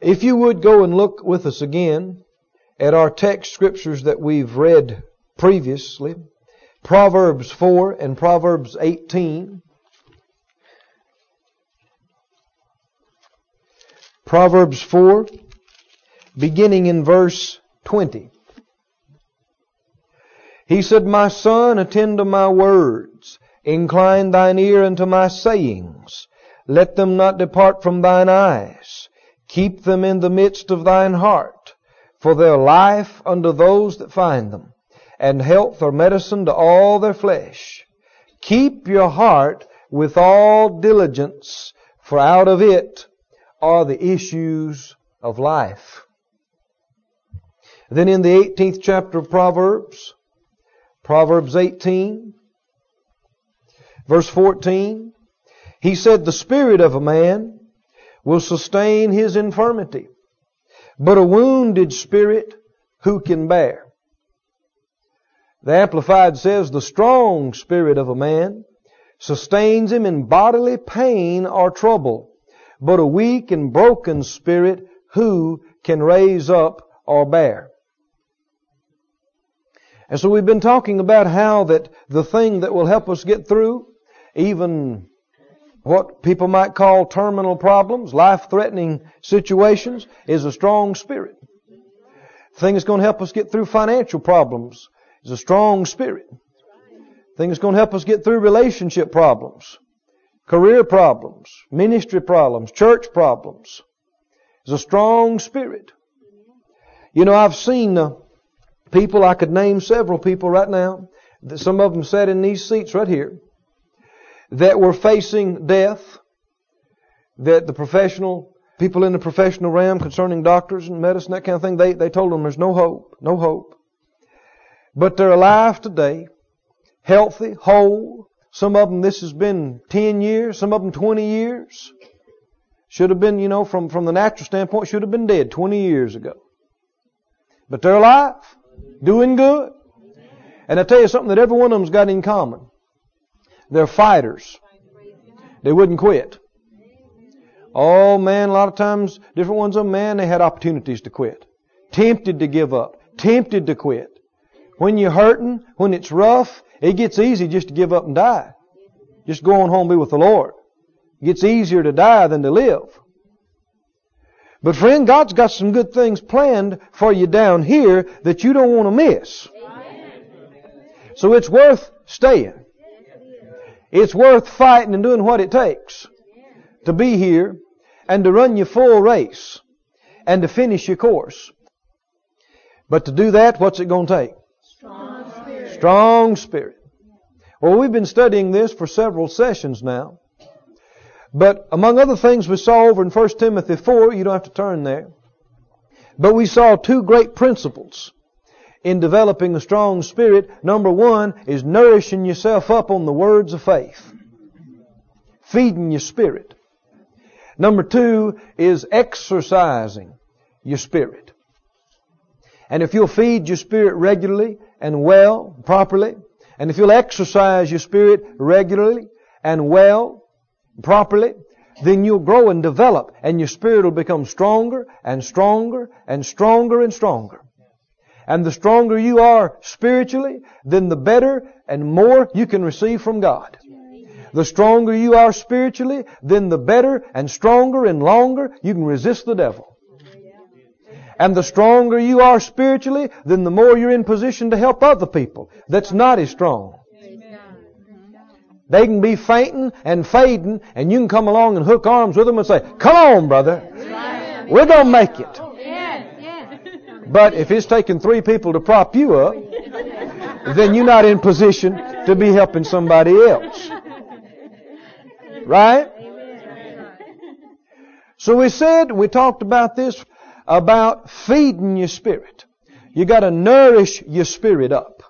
If you would go and look with us again at our text scriptures that we've read previously, Proverbs 4 and Proverbs 18. Proverbs 4, beginning in verse 20. He said, My son, attend to my words. Incline thine ear unto my sayings. Let them not depart from thine eyes. Keep them in the midst of thine heart. For their life unto those that find them, and health or medicine to all their flesh. Keep your heart with all diligence, for out of it are the issues of life. Then in the 18th chapter of Proverbs, Proverbs 18, verse 14, he said, The spirit of a man will sustain his infirmity, but a wounded spirit who can bear? The Amplified says, The strong spirit of a man sustains him in bodily pain or trouble, but a weak and broken spirit who can raise up or bear? And so we've been talking about how that the thing that will help us get through even what people might call terminal problems, life-threatening situations, is a strong spirit. The thing that's going to help us get through financial problems is a strong spirit. The thing that's going to help us get through relationship problems, career problems, ministry problems, church problems is a strong spirit. You know, I've seen uh, people, I could name several people right now, That some of them sat in these seats right here, that were facing death, that the professional, people in the professional realm concerning doctors and medicine, that kind of thing, they, they told them there's no hope, no hope. But they're alive today, healthy, whole. Some of them, this has been 10 years, some of them 20 years. Should have been, you know, from, from the natural standpoint, should have been dead 20 years ago. But they're alive. Doing good. And I tell you something that every one of them's got in common. They're fighters. They wouldn't quit. Oh man, a lot of times, different ones of them, man, they had opportunities to quit. Tempted to give up. Tempted to quit. When you're hurting, when it's rough, it gets easy just to give up and die. Just go on home be with the Lord. It gets easier to die than to live. But friend, God's got some good things planned for you down here that you don't want to miss. So it's worth staying. It's worth fighting and doing what it takes to be here and to run your full race and to finish your course. But to do that, what's it going to take? Strong spirit. Strong spirit. Well, we've been studying this for several sessions now. But among other things we saw over in 1 Timothy 4, you don't have to turn there. But we saw two great principles in developing a strong spirit. Number one is nourishing yourself up on the words of faith. Feeding your spirit. Number two is exercising your spirit. And if you'll feed your spirit regularly and well, properly, and if you'll exercise your spirit regularly and well, properly, then you'll grow and develop and your spirit will become stronger and stronger and stronger and stronger. And the stronger you are spiritually, then the better and more you can receive from God. The stronger you are spiritually, then the better and stronger and longer you can resist the devil. And the stronger you are spiritually, then the more you're in position to help other people that's not as strong. They can be fainting and fading, and you can come along and hook arms with them and say, Come on, brother. We're going to make it. But if it's taking three people to prop you up, then you're not in position to be helping somebody else. Right? So we said, we talked about this, about feeding your spirit. You gotta nourish your spirit up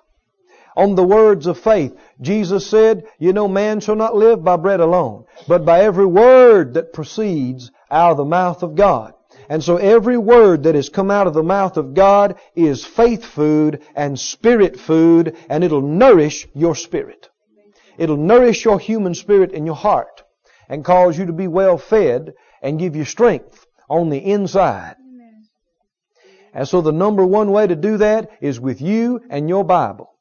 on the words of faith. Jesus said, you know, man shall not live by bread alone, but by every word that proceeds out of the mouth of God. And so every word that has come out of the mouth of God is faith food and spirit food, and it'll nourish your spirit. It'll nourish your human spirit and your heart, and cause you to be well fed and give you strength on the inside. And so the number one way to do that is with you and your Bible.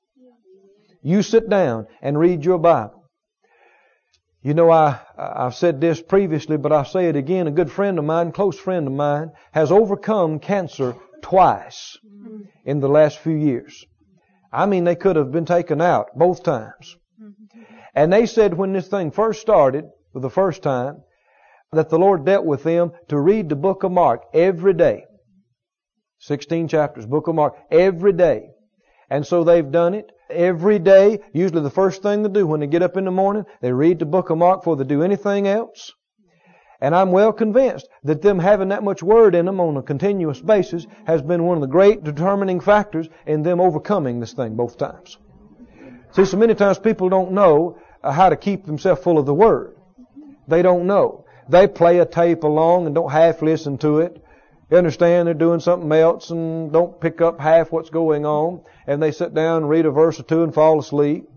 You sit down and read your Bible. You know, I, I've said this previously, but I'll say it again. A good friend of mine, close friend of mine, has overcome cancer twice in the last few years. I mean, they could have been taken out both times. And they said when this thing first started, for the first time, that the Lord dealt with them to read the book of Mark every day. 16 chapters, book of Mark, every day. And so they've done it every day. Usually the first thing they do when they get up in the morning, they read the book of Mark before they do anything else. And I'm well convinced that them having that much word in them on a continuous basis has been one of the great determining factors in them overcoming this thing both times. See, so many times people don't know uh, how to keep themselves full of the word. They don't know. They play a tape along and don't half listen to it. You understand they're doing something else and don't pick up half what's going on and they sit down and read a verse or two and fall asleep.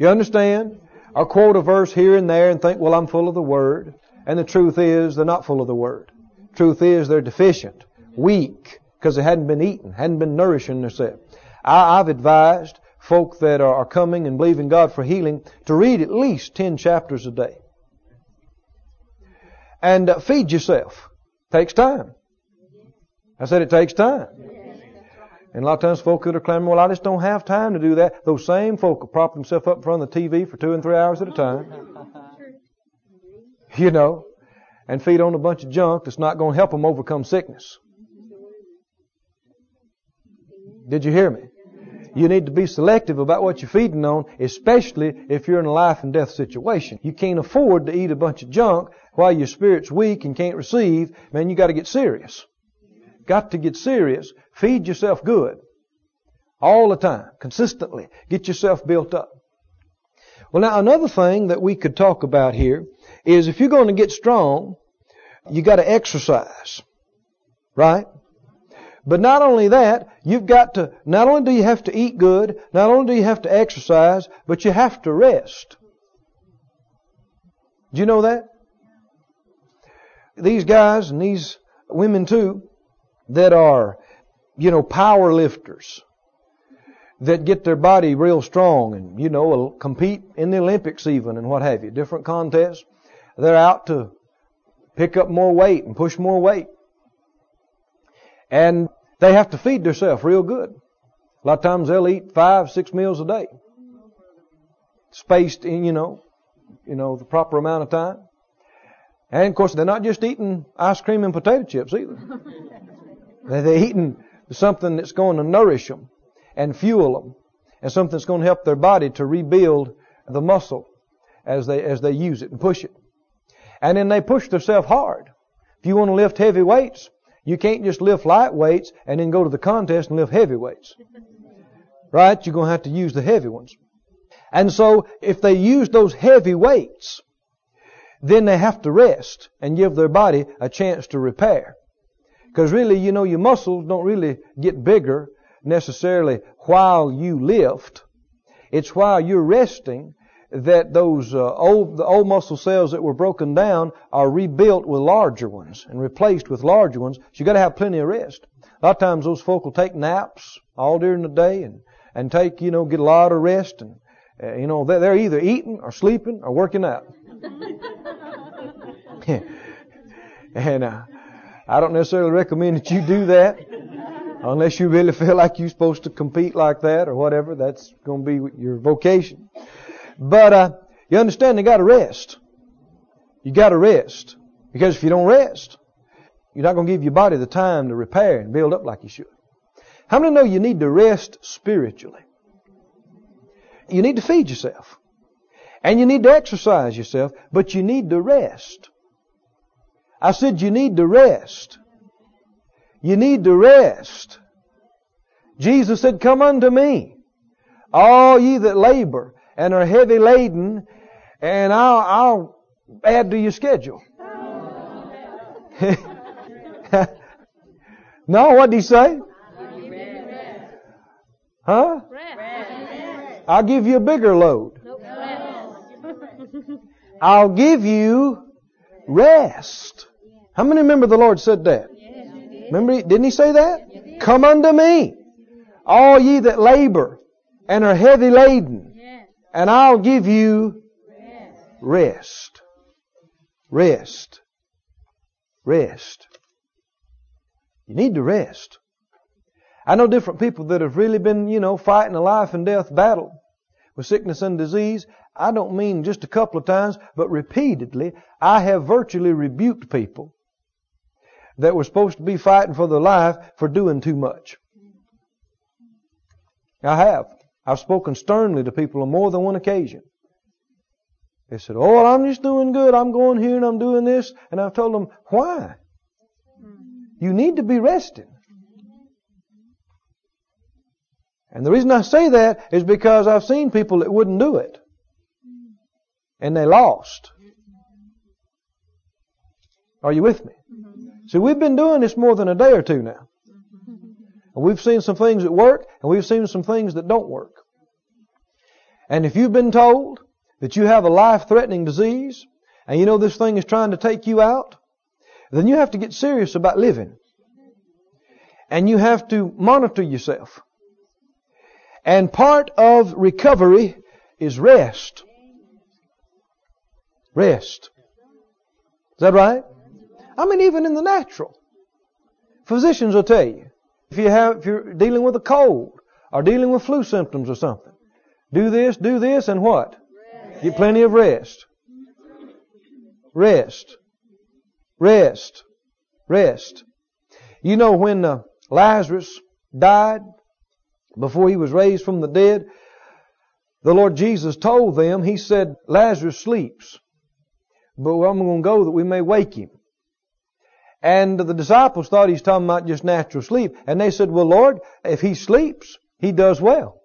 You understand? Or quote a verse here and there and think, well, I'm full of the Word. And the truth is, they're not full of the Word. Truth is, they're deficient, weak, because they hadn't been eating, hadn't been nourishing themselves. I, have advised folk that are, coming and believing God for healing to read at least 10 chapters a day. And uh, feed yourself. Takes time. I said it takes time. And a lot of times folk that are claiming, well, I just don't have time to do that. Those same folk will prop themselves up in front of the TV for two and three hours at a time. You know, and feed on a bunch of junk that's not going to help them overcome sickness. Did you hear me? You need to be selective about what you're feeding on, especially if you're in a life and death situation. You can't afford to eat a bunch of junk while your spirit's weak and can't receive. Man, you got to get serious. Got to get serious. Feed yourself good. All the time. Consistently. Get yourself built up. Well now another thing that we could talk about here is if you're going to get strong, you got to exercise. Right? But not only that, you've got to, not only do you have to eat good, not only do you have to exercise, but you have to rest. Do you know that? These guys and these women too, that are, you know, power lifters, that get their body real strong and, you know, will compete in the Olympics even and what have you, different contests. They're out to pick up more weight and push more weight. And they have to feed themselves real good. A lot of times they'll eat five, six meals a day. Spaced in, you know, you know, the proper amount of time. And of course they're not just eating ice cream and potato chips either. they're eating something that's going to nourish them and fuel them and something that's going to help their body to rebuild the muscle as they, as they use it and push it. And then they push themselves hard. If you want to lift heavy weights, you can't just lift light weights and then go to the contest and lift heavy weights. Right? You're going to have to use the heavy ones. And so, if they use those heavy weights, then they have to rest and give their body a chance to repair. Because really, you know, your muscles don't really get bigger necessarily while you lift. It's while you're resting that those uh, old the old muscle cells that were broken down are rebuilt with larger ones and replaced with larger ones. So you got to have plenty of rest. A lot of times those folk will take naps all during the day and and take you know get a lot of rest and uh, you know they're either eating or sleeping or working out. and uh, I don't necessarily recommend that you do that unless you really feel like you're supposed to compete like that or whatever. That's going to be your vocation. But uh, you understand they got to rest. You got to rest because if you don't rest, you're not going to give your body the time to repair and build up like you should. How many know you need to rest spiritually? You need to feed yourself. And you need to exercise yourself, but you need to rest. I said you need to rest. You need to rest. Jesus said, Come unto me, all ye that labor and are heavy laden, and I'll, I'll add to your schedule. no, what did he say? Huh? I'll give you a bigger load. I'll give you rest. How many remember the Lord said that? Remember, didn't He say that? Come unto me, all ye that labor and are heavy laden, and I'll give you rest. Rest. Rest. You need to rest. I know different people that have really been, you know, fighting a life and death battle with sickness and disease. I don't mean just a couple of times, but repeatedly. I have virtually rebuked people that were supposed to be fighting for their life for doing too much. I have. I've spoken sternly to people on more than one occasion. They said, Oh, well, I'm just doing good. I'm going here and I'm doing this. And I've told them, Why? You need to be resting. And the reason I say that is because I've seen people that wouldn't do it. And they lost. Are you with me? See, we've been doing this more than a day or two now. And we've seen some things that work, and we've seen some things that don't work. And if you've been told that you have a life-threatening disease, and you know this thing is trying to take you out, then you have to get serious about living. And you have to monitor yourself. And part of recovery is rest. Rest. Is that right? I mean, even in the natural. Physicians will tell you, if you have, if you're dealing with a cold, or dealing with flu symptoms or something, do this, do this, and what? Rest. Get plenty of rest. Rest. Rest. Rest. You know when uh, Lazarus died, before he was raised from the dead, the Lord Jesus told them, He said, Lazarus sleeps, but I'm going to go that we may wake him. And the disciples thought he's talking about just natural sleep. And they said, well, Lord, if he sleeps, he does well.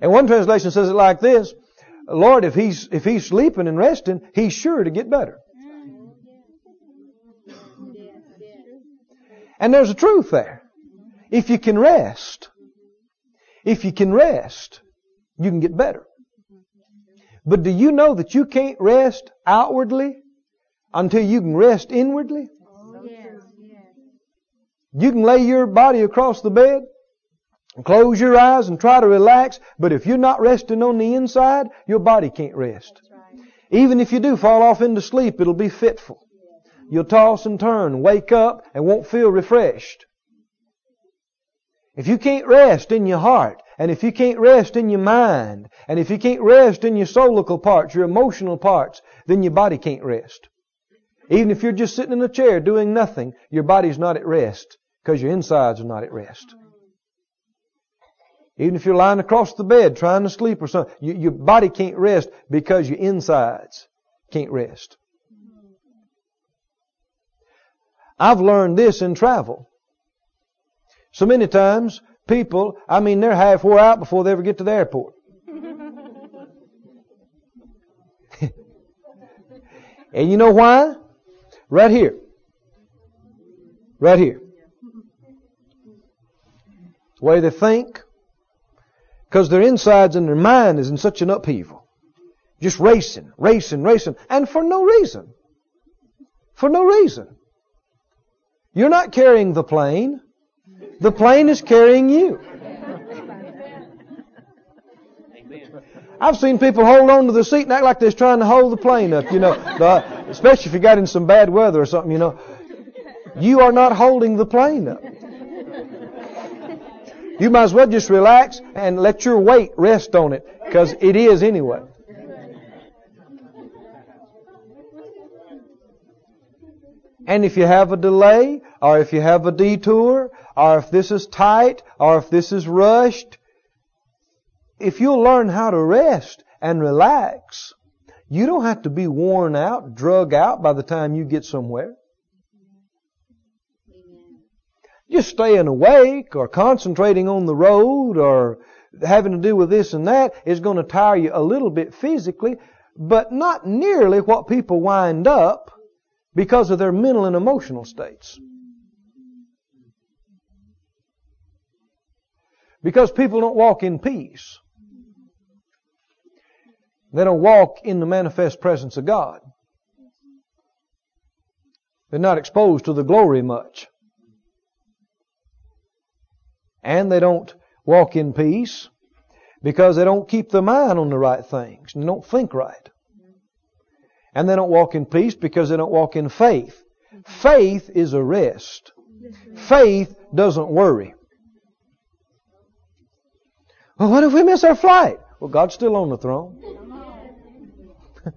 And one translation says it like this, Lord, if he's, if he's sleeping and resting, he's sure to get better. And there's a truth there. If you can rest, if you can rest, you can get better. But do you know that you can't rest outwardly until you can rest inwardly? Oh, you can lay your body across the bed close your eyes and try to relax, but if you're not resting on the inside, your body can't rest. Even if you do fall off into sleep, it'll be fitful. You'll toss and turn, wake up, and won't feel refreshed. If you can't rest in your heart, and if you can't rest in your mind, and if you can't rest in your soulical parts, your emotional parts, then your body can't rest. Even if you're just sitting in a chair doing nothing, your body's not at rest because your insides are not at rest. Even if you're lying across the bed trying to sleep or something, you, your body can't rest because your insides can't rest. I've learned this in travel. So many times, people, I mean, they're half wore out before they ever get to the airport. and you know why? Right here. Right here. The way they think. Because their insides and their mind is in such an upheaval. Just racing, racing, racing. And for no reason. For no reason. You're not carrying the plane. The plane is carrying you. I've seen people hold on to the seat and act like they're trying to hold the plane up, you know, the, especially if you got in some bad weather or something, you know. You are not holding the plane up. You might as well just relax and let your weight rest on it, because it is anyway. And if you have a delay, or if you have a detour, or if this is tight, or if this is rushed, if you'll learn how to rest and relax, you don't have to be worn out, drug out by the time you get somewhere. Just staying awake or concentrating on the road or having to do with this and that is going to tire you a little bit physically, but not nearly what people wind up because of their mental and emotional states. Because people don't walk in peace. They don't walk in the manifest presence of God. They're not exposed to the glory much. And they don't walk in peace because they don't keep their mind on the right things and don't think right. And they don't walk in peace because they don't walk in faith. Faith is a rest. Faith doesn't worry. Well, what if we miss our flight? Well, God's still on the throne.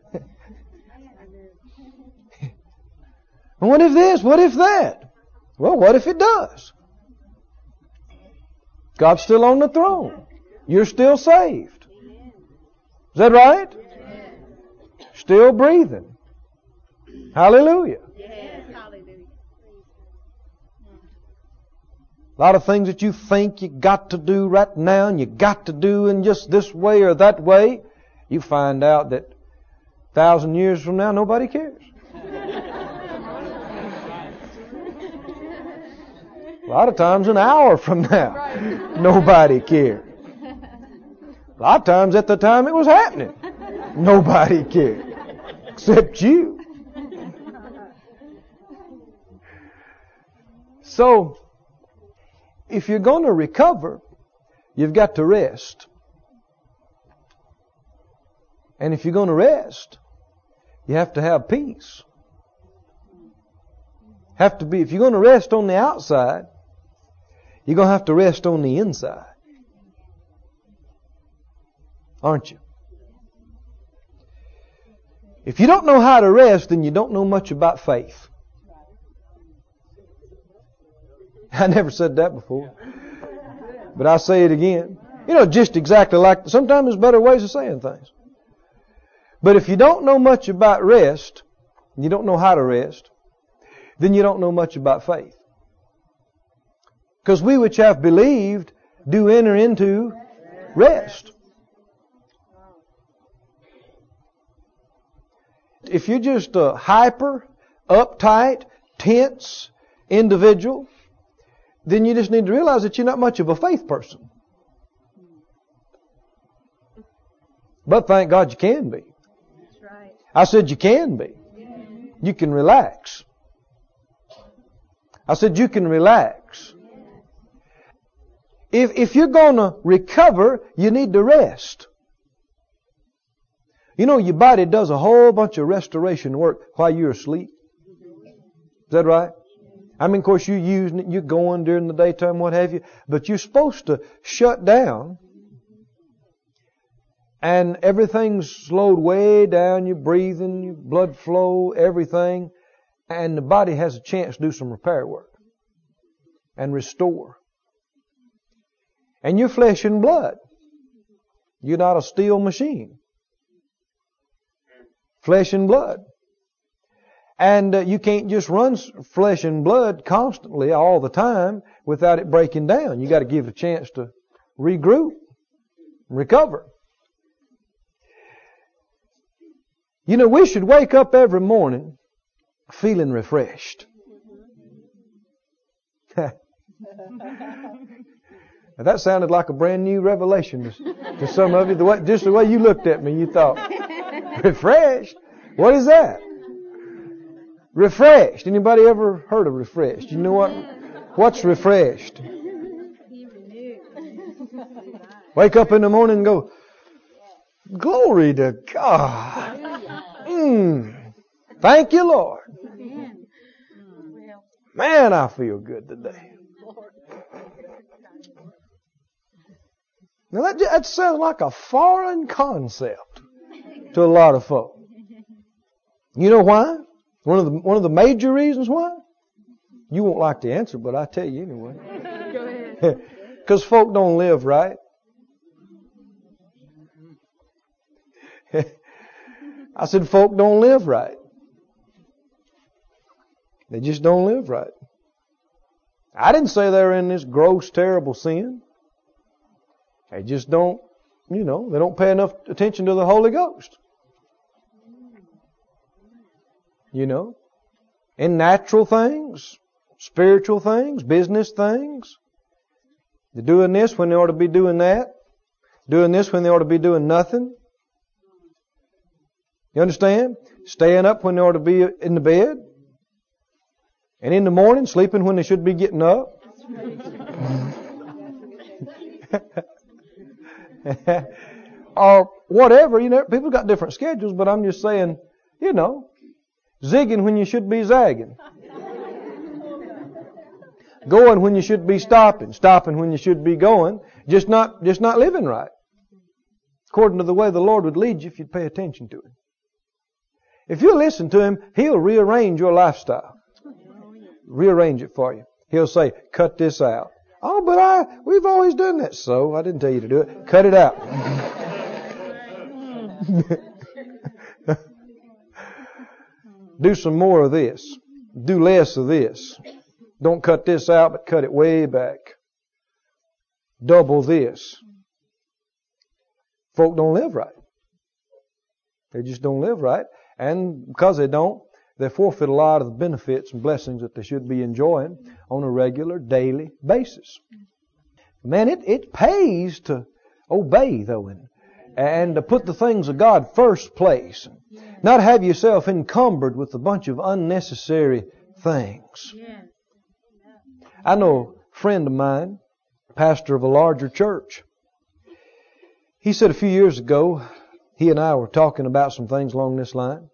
what if this? What if that? Well, what if it does? God's still on the throne. You're still saved. Is that right? Still breathing. Hallelujah. A lot of things that you think you got to do right now and you got to do in just this way or that way, you find out that a thousand years from now nobody cares. A lot of times an hour from now, nobody cared. A lot of times at the time it was happening, nobody cared. Except you. So, if you're going to recover, you've got to rest. And if you're going to rest, you have to have peace. Have to be, if you're going to rest on the outside, you're going to have to rest on the inside. Aren't you? If you don't know how to rest, then you don't know much about faith. I never said that before. But I'll say it again. You know, just exactly like, sometimes there's better ways of saying things. But if you don't know much about rest, you don't know how to rest, then you don't know much about faith. Because we which have believed do enter into rest. If you're just a hyper, uptight, tense individual, then you just need to realize that you're not much of a faith person. But thank God you can be. I said you can be. You can relax. I said you can relax. If, if you're going to recover, you need to rest. You know, your body does a whole bunch of restoration work while you're asleep. Is that right? I mean, of course, you're using it, you're going during the daytime, what have you, but you're supposed to shut down and everything's slowed way down, you're breathing, your blood flow, everything, and the body has a chance to do some repair work and restore. And you're flesh and blood. You're not a steel machine. Flesh and blood. And uh, you can't just run flesh and blood constantly all the time without it breaking down. You got to give it a chance to regroup, recover. You know, we should wake up every morning feeling refreshed. now that sounded like a brand new revelation to, to some of you. The way, just the way you looked at me, you thought, refreshed? What is that? Refreshed. Anybody ever heard of refreshed? You know what? What's refreshed? Wake up in the morning and go, Glory to God. Mm. Thank you, Lord. Man, I feel good today. Now that, that sounds like a foreign concept to a lot of folk. You know why? One of the one of the major reasons why? You won't like the answer, but I tell you anyway. Go ahead. Because folk don't live right. I said, folk don't live right. They just don't live right. I didn't say they're in this gross, terrible sin. They just don't, you know, they don't pay enough attention to the Holy Ghost. You know? In natural things, spiritual things, business things. They're doing this when they ought to be doing that. Doing this when they ought to be doing nothing. You understand? Staying up when they ought to be in the bed. And in the morning, sleeping when they should be getting up. or whatever, you know, people got different schedules, but I'm just saying, you know, zigging when you should be zagging. going when you should be stopping, stopping when you should be going, just not, just not living right. According to the way the Lord would lead you if you'd pay attention to Him. If you listen to Him, He'll rearrange your lifestyle. Rearrange it for you. He'll say, cut this out. Oh, but I, we've always done that. So, I didn't tell you to do it. Cut it out. do some more of this. Do less of this. Don't cut this out, but cut it way back. Double this. Folk don't live right. They just don't live right. And because they don't, they forfeit a lot of the benefits and blessings that they should be enjoying on a regular, daily basis. Man, it, it pays to obey, though, and, and to put the things of God first place. Not have yourself encumbered with a bunch of unnecessary things. I know a friend of mine, pastor of a larger church. He said a few years ago, he and I were talking about some things along this line.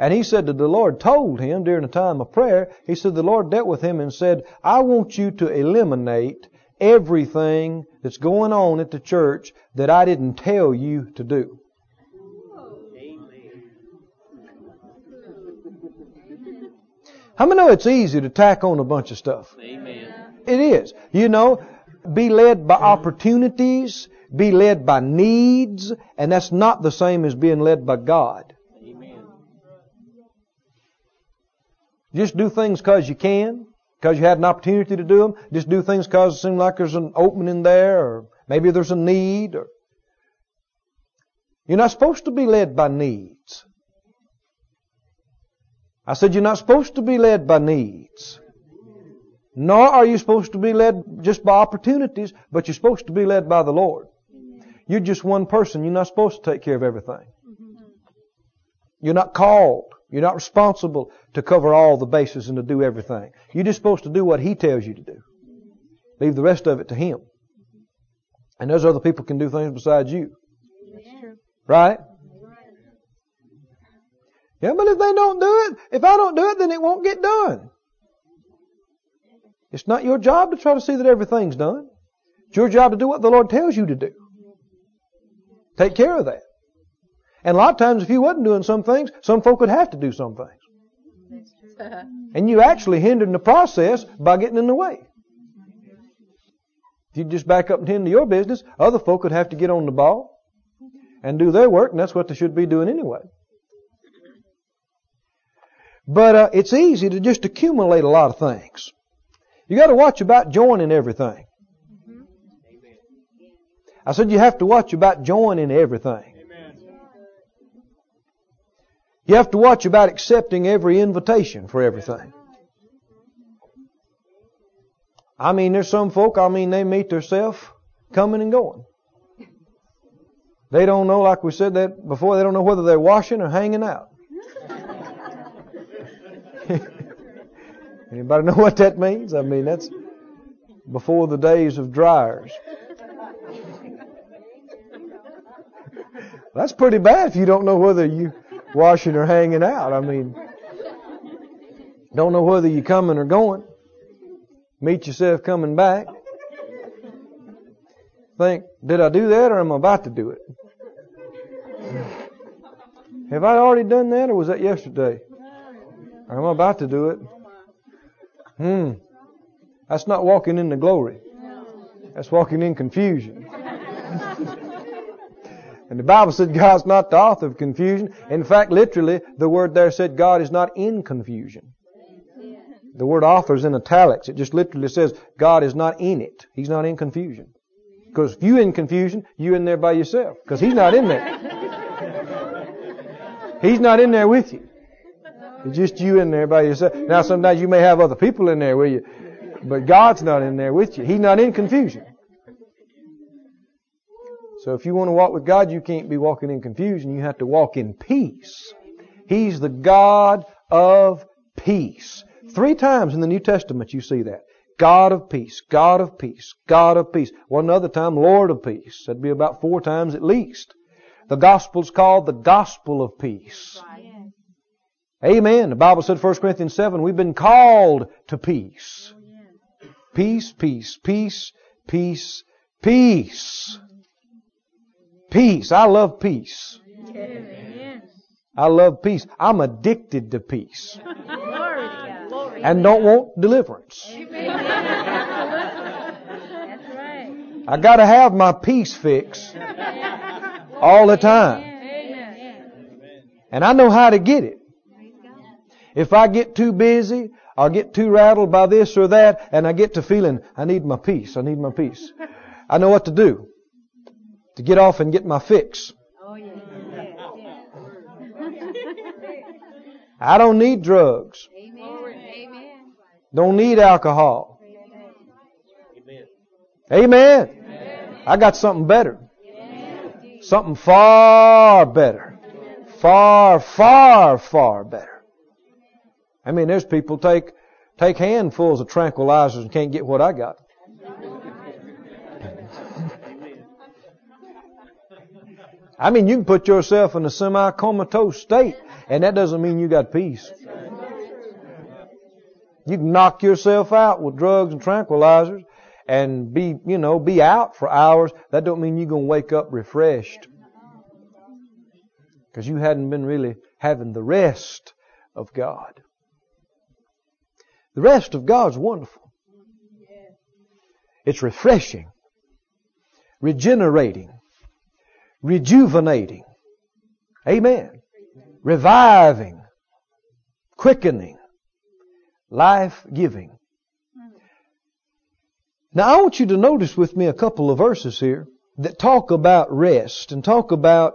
And he said that the Lord told him during a time of prayer, he said the Lord dealt with him and said, I want you to eliminate everything that's going on at the church that I didn't tell you to do. How many know it's easy to tack on a bunch of stuff? Amen. It is. You know, be led by opportunities, be led by needs, and that's not the same as being led by God. Just do things because you can, because you had an opportunity to do them. Just do things because it seems like there's an opening there, or maybe there's a need. Or you're not supposed to be led by needs. I said you're not supposed to be led by needs. Nor are you supposed to be led just by opportunities, but you're supposed to be led by the Lord. You're just one person. You're not supposed to take care of everything. Mm-hmm. You're not called you're not responsible to cover all the bases and to do everything. You're just supposed to do what He tells you to do. Leave the rest of it to Him. And those other people can do things besides you. Right? Yeah, but if they don't do it, if I don't do it, then it won't get done. It's not your job to try to see that everything's done. It's your job to do what the Lord tells you to do. Take care of that. And a lot of times, if you wasn't doing some things, some folk would have to do some things. And you actually hindered the process by getting in the way. If you just back up and tend to your business, other folk would have to get on the ball and do their work, and that's what they should be doing anyway. But uh, it's easy to just accumulate a lot of things. You got to watch about joining everything. I said you have to watch about joining everything. You have to watch about accepting every invitation for everything. I mean, there's some folk, I mean, they meet themselves coming and going. They don't know, like we said that before, they don't know whether they're washing or hanging out. Anybody know what that means? I mean, that's before the days of dryers. That's pretty bad if you don't know whether you washing or hanging out. I mean, don't know whether you're coming or going. Meet yourself coming back. Think, did I do that or am I about to do it? Have I already done that or was that yesterday? Or am I about to do it? Hmm. That's not walking in the glory. That's walking in confusion. And the Bible said God's not the author of confusion. In fact, literally, the word there said God is not in confusion. The word author is in italics. It just literally says God is not in it. He's not in confusion. Because if you're in confusion, you're in there by yourself. Because He's not in there. He's not in there with you. It's just you in there by yourself. Now sometimes you may have other people in there with you, but God's not in there with you. He's not in confusion. So if you want to walk with God, you can't be walking in confusion. You have to walk in peace. He's the God of peace. Three times in the New Testament you see that. God of peace, God of peace, God of peace. One other time, Lord of peace. That'd be about four times at least. The gospel's called the gospel of peace. Amen. The Bible said 1 Corinthians 7, we've been called to peace. Peace, peace, peace, peace, peace. Peace. I love peace. I love peace. I'm addicted to peace. And don't want deliverance. I gotta have my peace fix all the time. And I know how to get it. If I get too busy, I'll get too rattled by this or that, and I get to feeling, I need my peace, I need my peace. I know what to do to get off and get my fix. Oh, I don't need drugs. Don't need alcohol. Amen. I got something better. Something far better. Far, far, far better. I mean, there's people take take handfuls of tranquilizers and can't get what I got. I mean, you can put yourself in a semi-comatose state, and that doesn't mean you got peace. You can knock yourself out with drugs and tranquilizers and be, you know, be out for hours. That don't mean you're going to wake up refreshed. Because you hadn't been really having the rest of God. The rest of God's wonderful. It's refreshing, regenerating, rejuvenating. Amen. Reviving, quickening, life giving. Now I want you to notice with me a couple of verses here that talk about rest and talk about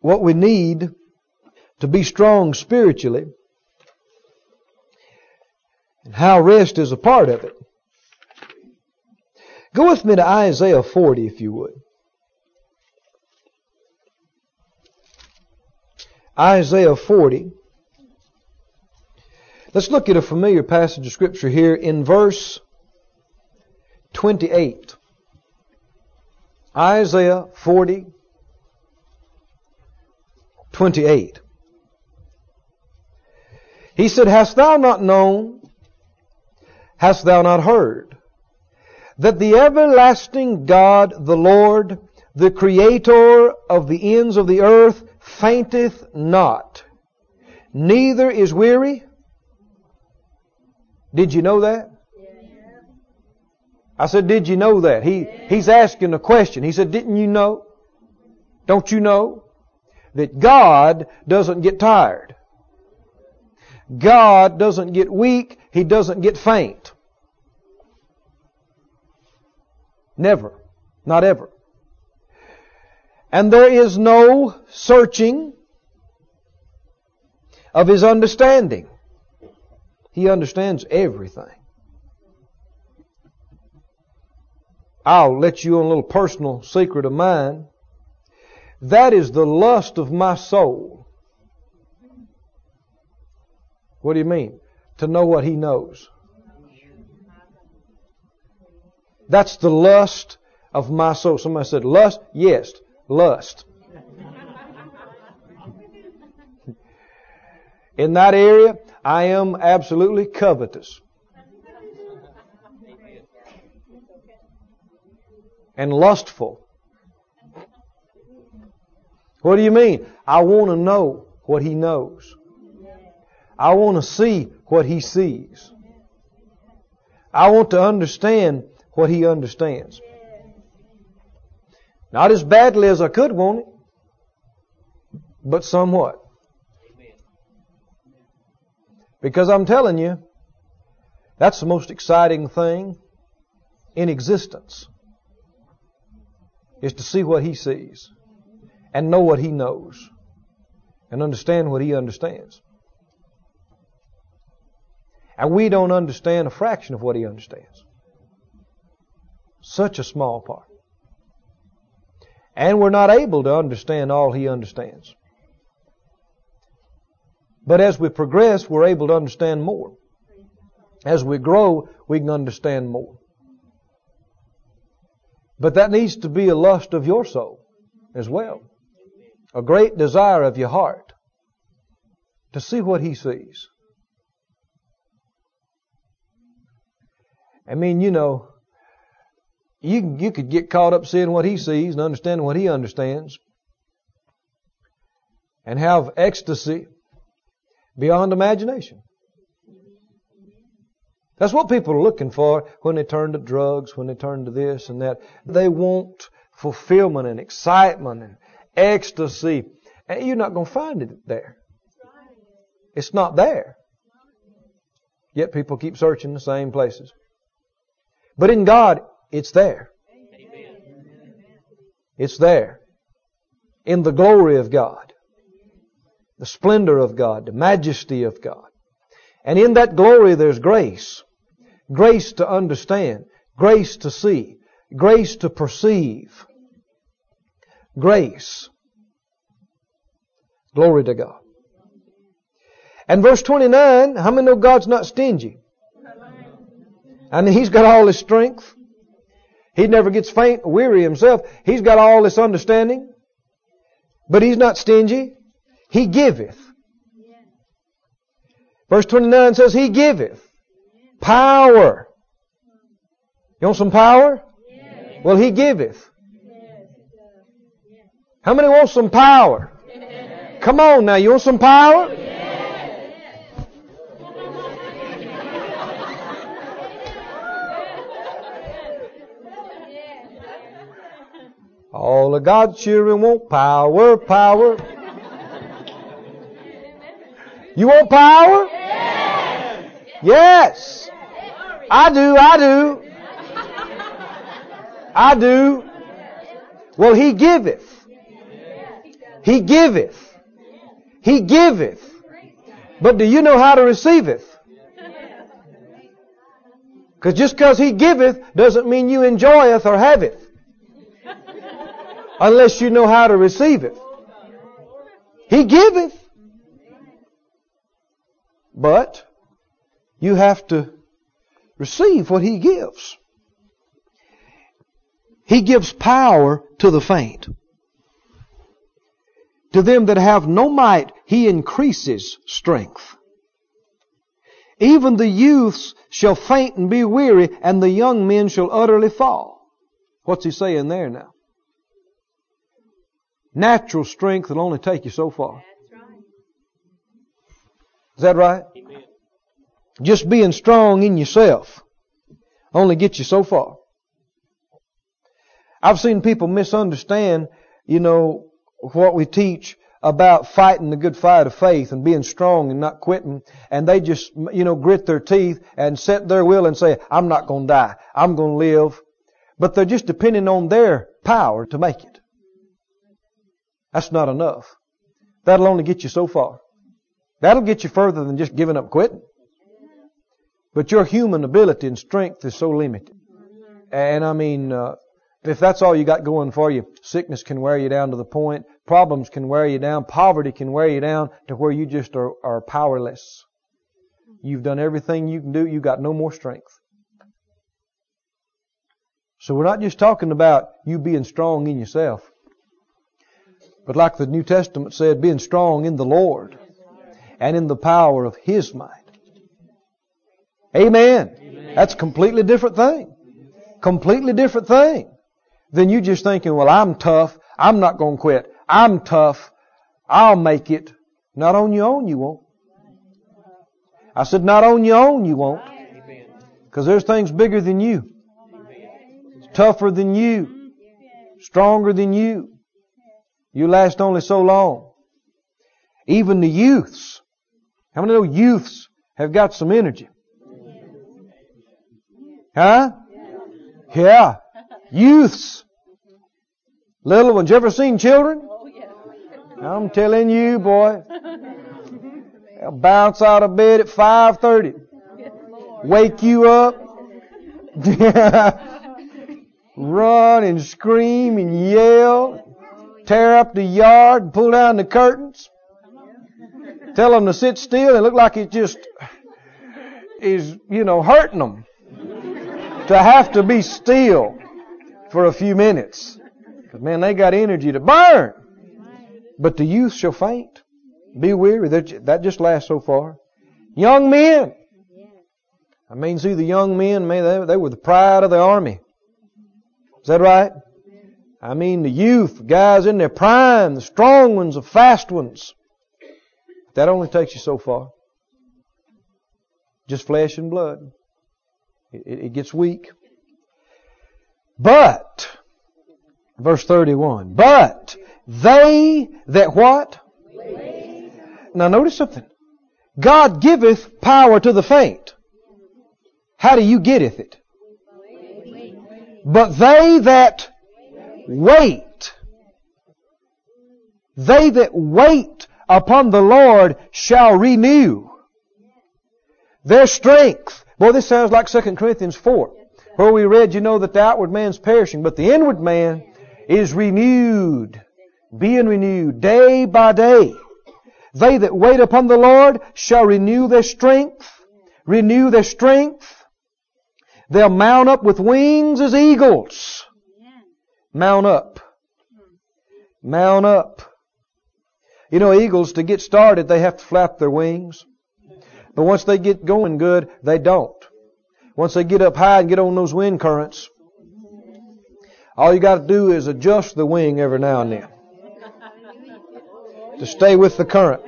what we need to be strong spiritually and how rest is a part of it. Go with me to Isaiah 40 if you would. Isaiah 40. Let's look at a familiar passage of Scripture here in verse 28. Isaiah 40, 28. He said, Hast thou not known, hast thou not heard, that the everlasting God, the Lord, the Creator of the ends of the earth, fainteth not, neither is weary? Did you know that? I said, did you know that? He, he's asking a question. He said, didn't you know? Don't you know? That God doesn't get tired. God doesn't get weak. He doesn't get faint. Never. Not ever. And there is no searching of His understanding. He understands everything. I'll let you on a little personal secret of mine. That is the lust of my soul. What do you mean? To know what He knows. That's the lust of my soul. Somebody said, lust? Yes, lust. In that area, I am absolutely covetous. And lustful. What do you mean? I want to know what he knows. I want to see what he sees. I want to understand what he understands. Not as badly as I could want it, but somewhat. Because I'm telling you, that's the most exciting thing in existence. Is to see what he sees and know what he knows and understand what he understands. And we don't understand a fraction of what he understands. Such a small part. And we're not able to understand all he understands. But as we progress, we're able to understand more. As we grow, we can understand more. But that needs to be a lust of your soul as well. A great desire of your heart to see what He sees. I mean, you know, you, you could get caught up seeing what He sees and understanding what He understands and have ecstasy beyond imagination. That's what people are looking for when they turn to drugs, when they turn to this and that. They want fulfillment and excitement and ecstasy. And you're not going to find it there. It's not there. Yet people keep searching the same places. But in God, it's there. It's there. In the glory of God. The splendor of God. The majesty of God. And in that glory there's grace. Grace to understand. Grace to see. Grace to perceive. Grace. Glory to God. And verse 29, how many know God's not stingy? I mean, He's got all His strength. He never gets faint or weary himself. He's got all this understanding. But He's not stingy. He giveth. Verse 29 says, He giveth. Power. You want some power? Well, He giveth. How many want some power? Come on now, you want some power? All of God's children want power, power. You want power? Yes. I do, I do. I do. Well, He giveth. He giveth. He giveth. But do you know how to receiveth? Because just because He giveth doesn't mean you enjoyeth or have it. Unless you know how to receive it. He giveth. But you have to receive what He gives. He gives power to the faint. To them that have no might, He increases strength. Even the youths shall faint and be weary, and the young men shall utterly fall. What's He saying there now? Natural strength will only take you so far. Is that right? Amen. Just being strong in yourself only gets you so far. I've seen people misunderstand, you know, what we teach about fighting the good fight of faith and being strong and not quitting. And they just, you know, grit their teeth and set their will and say, I'm not going to die. I'm going to live. But they're just depending on their power to make it. That's not enough. That'll only get you so far. That'll get you further than just giving up quitting. But your human ability and strength is so limited. And I mean, uh, if that's all you got going for you, sickness can wear you down to the point, problems can wear you down, poverty can wear you down to where you just are, are powerless. You've done everything you can do, you've got no more strength. So we're not just talking about you being strong in yourself, but like the New Testament said, being strong in the Lord and in the power of His might. Amen. Amen. That's a completely different thing. Completely different thing than you just thinking, well, I'm tough. I'm not going to quit. I'm tough. I'll make it. Not on your own, you won't. I said, not on your own, you won't. Because there's things bigger than you, tougher than you, stronger than you. You last only so long. Even the youths how many know youths have got some energy? Huh? Yeah. Youths. Little ones. You ever seen children? I'm telling you, boy. They'll bounce out of bed at 5.30. Wake you up. Run and scream and yell. Tear up the yard and pull down the curtains. Tell them to sit still and look like it just is, you know, hurting them to have to be still for a few minutes. Because man, they got energy to burn. But the youth shall faint, be weary. That just lasts so far. Young men. I mean, see the young men, man, they, they were the pride of the army. Is that right? I mean the youth, guys in their prime, the strong ones, the fast ones. That only takes you so far. Just flesh and blood. It, it gets weak. But, verse 31, but they that what? Now notice something. God giveth power to the faint. How do you getteth it? But they that wait, they that wait upon the Lord shall renew their strength. Boy, this sounds like 2 Corinthians 4, where we read, you know, that the outward man's perishing, but the inward man is renewed, being renewed day by day. They that wait upon the Lord shall renew their strength, renew their strength. They'll mount up with wings as eagles. Mount up. Hmm. Mount up. You know, eagles, to get started, they have to flap their wings. But once they get going good, they don't. Once they get up high and get on those wind currents, all you got to do is adjust the wing every now and then to stay with the current.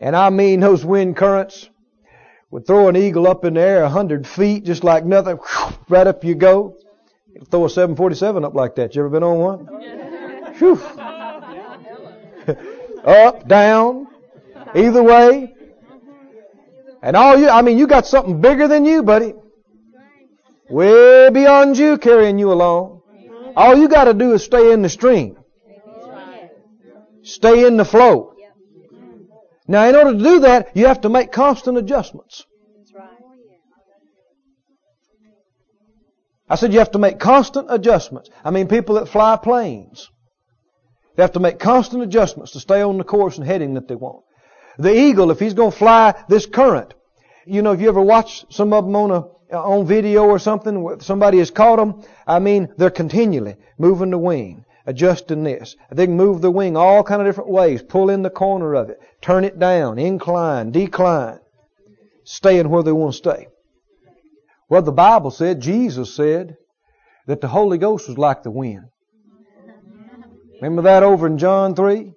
And I mean those wind currents would throw an eagle up in the air a hundred feet just like nothing. Right up you go. Throw a 747 up like that. You ever been on one? Whew. up, down, either way. And all you, I mean, you got something bigger than you, buddy. Way beyond you carrying you along. All you got to do is stay in the stream. Stay in the flow. Now, in order to do that, you have to make constant adjustments. I said you have to make constant adjustments. I mean, people that fly planes, they have to make constant adjustments to stay on the course and heading that they want. The eagle, if he's going to fly this current, you know, if you ever watch some of them on a on video or something, somebody has caught them. I mean, they're continually moving the wing, adjusting this. They can move the wing all kind of different ways. Pull in the corner of it, turn it down, incline, decline, staying where they want to stay. Well, the Bible said, Jesus said, that the Holy Ghost was like the wind. Remember that over in John 3?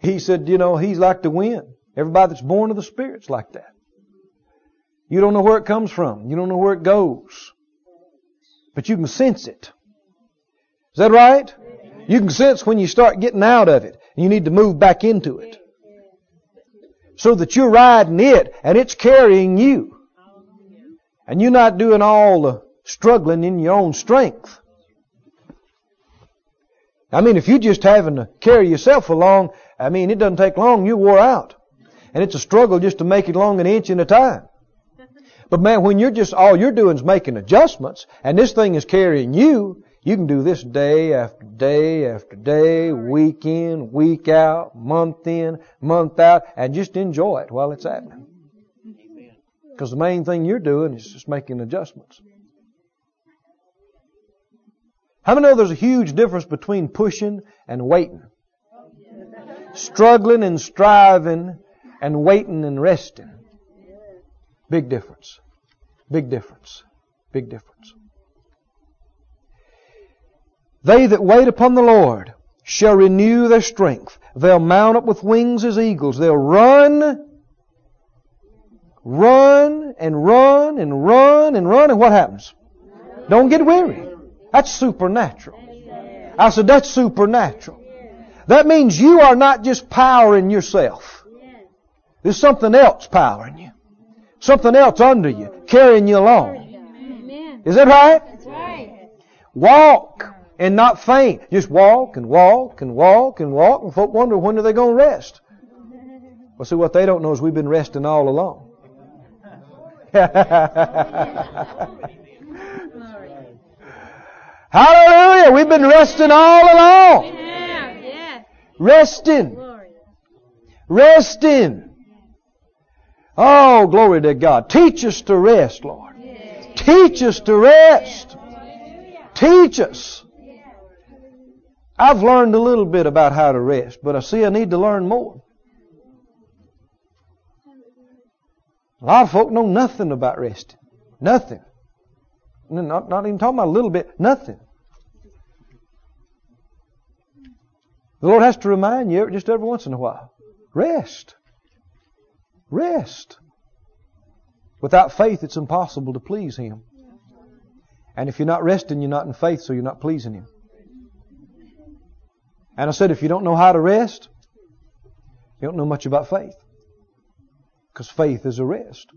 He said, you know, He's like the wind. Everybody that's born of the Spirit's like that. You don't know where it comes from. You don't know where it goes. But you can sense it. Is that right? You can sense when you start getting out of it. And you need to move back into it. So that you're riding it and it's carrying you. And you're not doing all the struggling in your own strength. I mean, if you're just having to carry yourself along, I mean, it doesn't take long, you're wore out. And it's a struggle just to make it along an inch at a time. But man, when you're just, all you're doing is making adjustments, and this thing is carrying you, you can do this day after day after day, week in, week out, month in, month out, and just enjoy it while it's happening. Because the main thing you're doing is just making adjustments. How many know there's a huge difference between pushing and waiting? Struggling and striving and waiting and resting. Big difference. Big difference. Big difference. They that wait upon the Lord shall renew their strength. They'll mount up with wings as eagles. They'll run, run, and run, and run, and run, and what happens? Don't get weary. That's supernatural. I said, that's supernatural. That means you are not just powering yourself. There's something else powering you. Something else under you, carrying you along. Is that right? Right. Walk and not faint. Just walk and walk and walk and walk, and folk wonder when are they going to rest. Well, see, what they don't know is we've been resting all along. Hallelujah! We've been resting all along. Resting. Resting. Oh, glory to God. Teach us to rest, Lord. Teach us to rest. Teach us. I've learned a little bit about how to rest, but I see I need to learn more. A lot of folk know nothing about resting. Nothing. Not, not even talking about a little bit. Nothing. The Lord has to remind you just every once in a while. Rest. Rest. Without faith, it's impossible to please Him. And if you're not resting, you're not in faith, so you're not pleasing Him. And I said, if you don't know how to rest, you don't know much about faith. Because faith is a rest.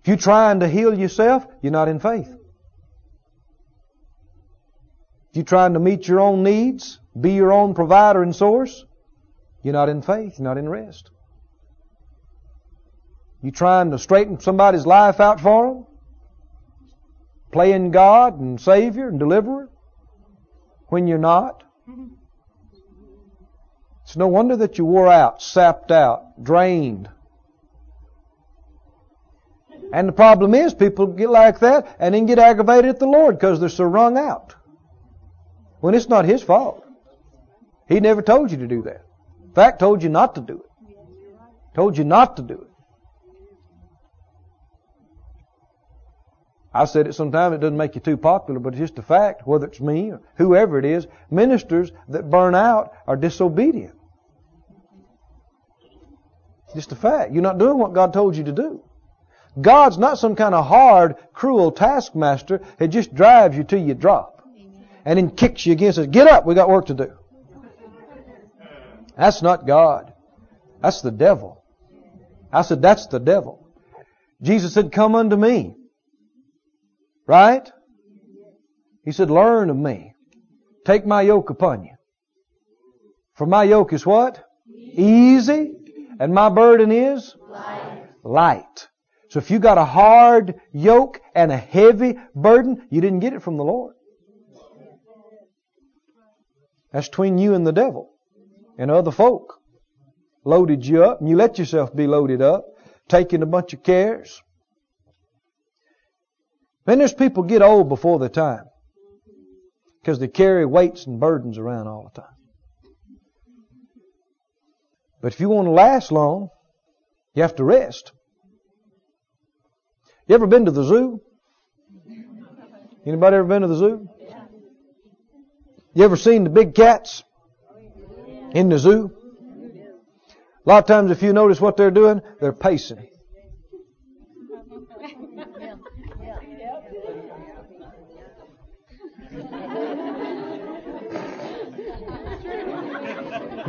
If you're trying to heal yourself, you're not in faith. If you're trying to meet your own needs, be your own provider and source, you're not in faith, you're not in rest. You're trying to straighten somebody's life out for them? Playing God and Savior and Deliverer when you're not? It's no wonder that you wore out, sapped out, drained. And the problem is people get like that and then get aggravated at the Lord because they're so wrung out. When it's not His fault. He never told you to do that. In fact, told you not to do it. Told you not to do it. I said it sometimes, it doesn't make you too popular, but it's just a fact, whether it's me or whoever it is, ministers that burn out are disobedient. Just a fact. You're not doing what God told you to do. God's not some kind of hard, cruel taskmaster that just drives you till you drop. And then kicks you again and says, get up, we got work to do. That's not God. That's the devil. I said, that's the devil. Jesus said, come unto me. Right? He said, learn of me. Take my yoke upon you. For my yoke is what? Easy. And my burden is? Light. Light. So if you got a hard yoke and a heavy burden, you didn't get it from the Lord. That's between you and the devil and other folk. Loaded you up and you let yourself be loaded up, taking a bunch of cares. Then there's people get old before their time because they carry weights and burdens around all the time. But if you want to last long, you have to rest. You ever been to the zoo? Anybody ever been to the zoo? You ever seen the big cats in the zoo? A lot of times if you notice what they're doing, they're pacing.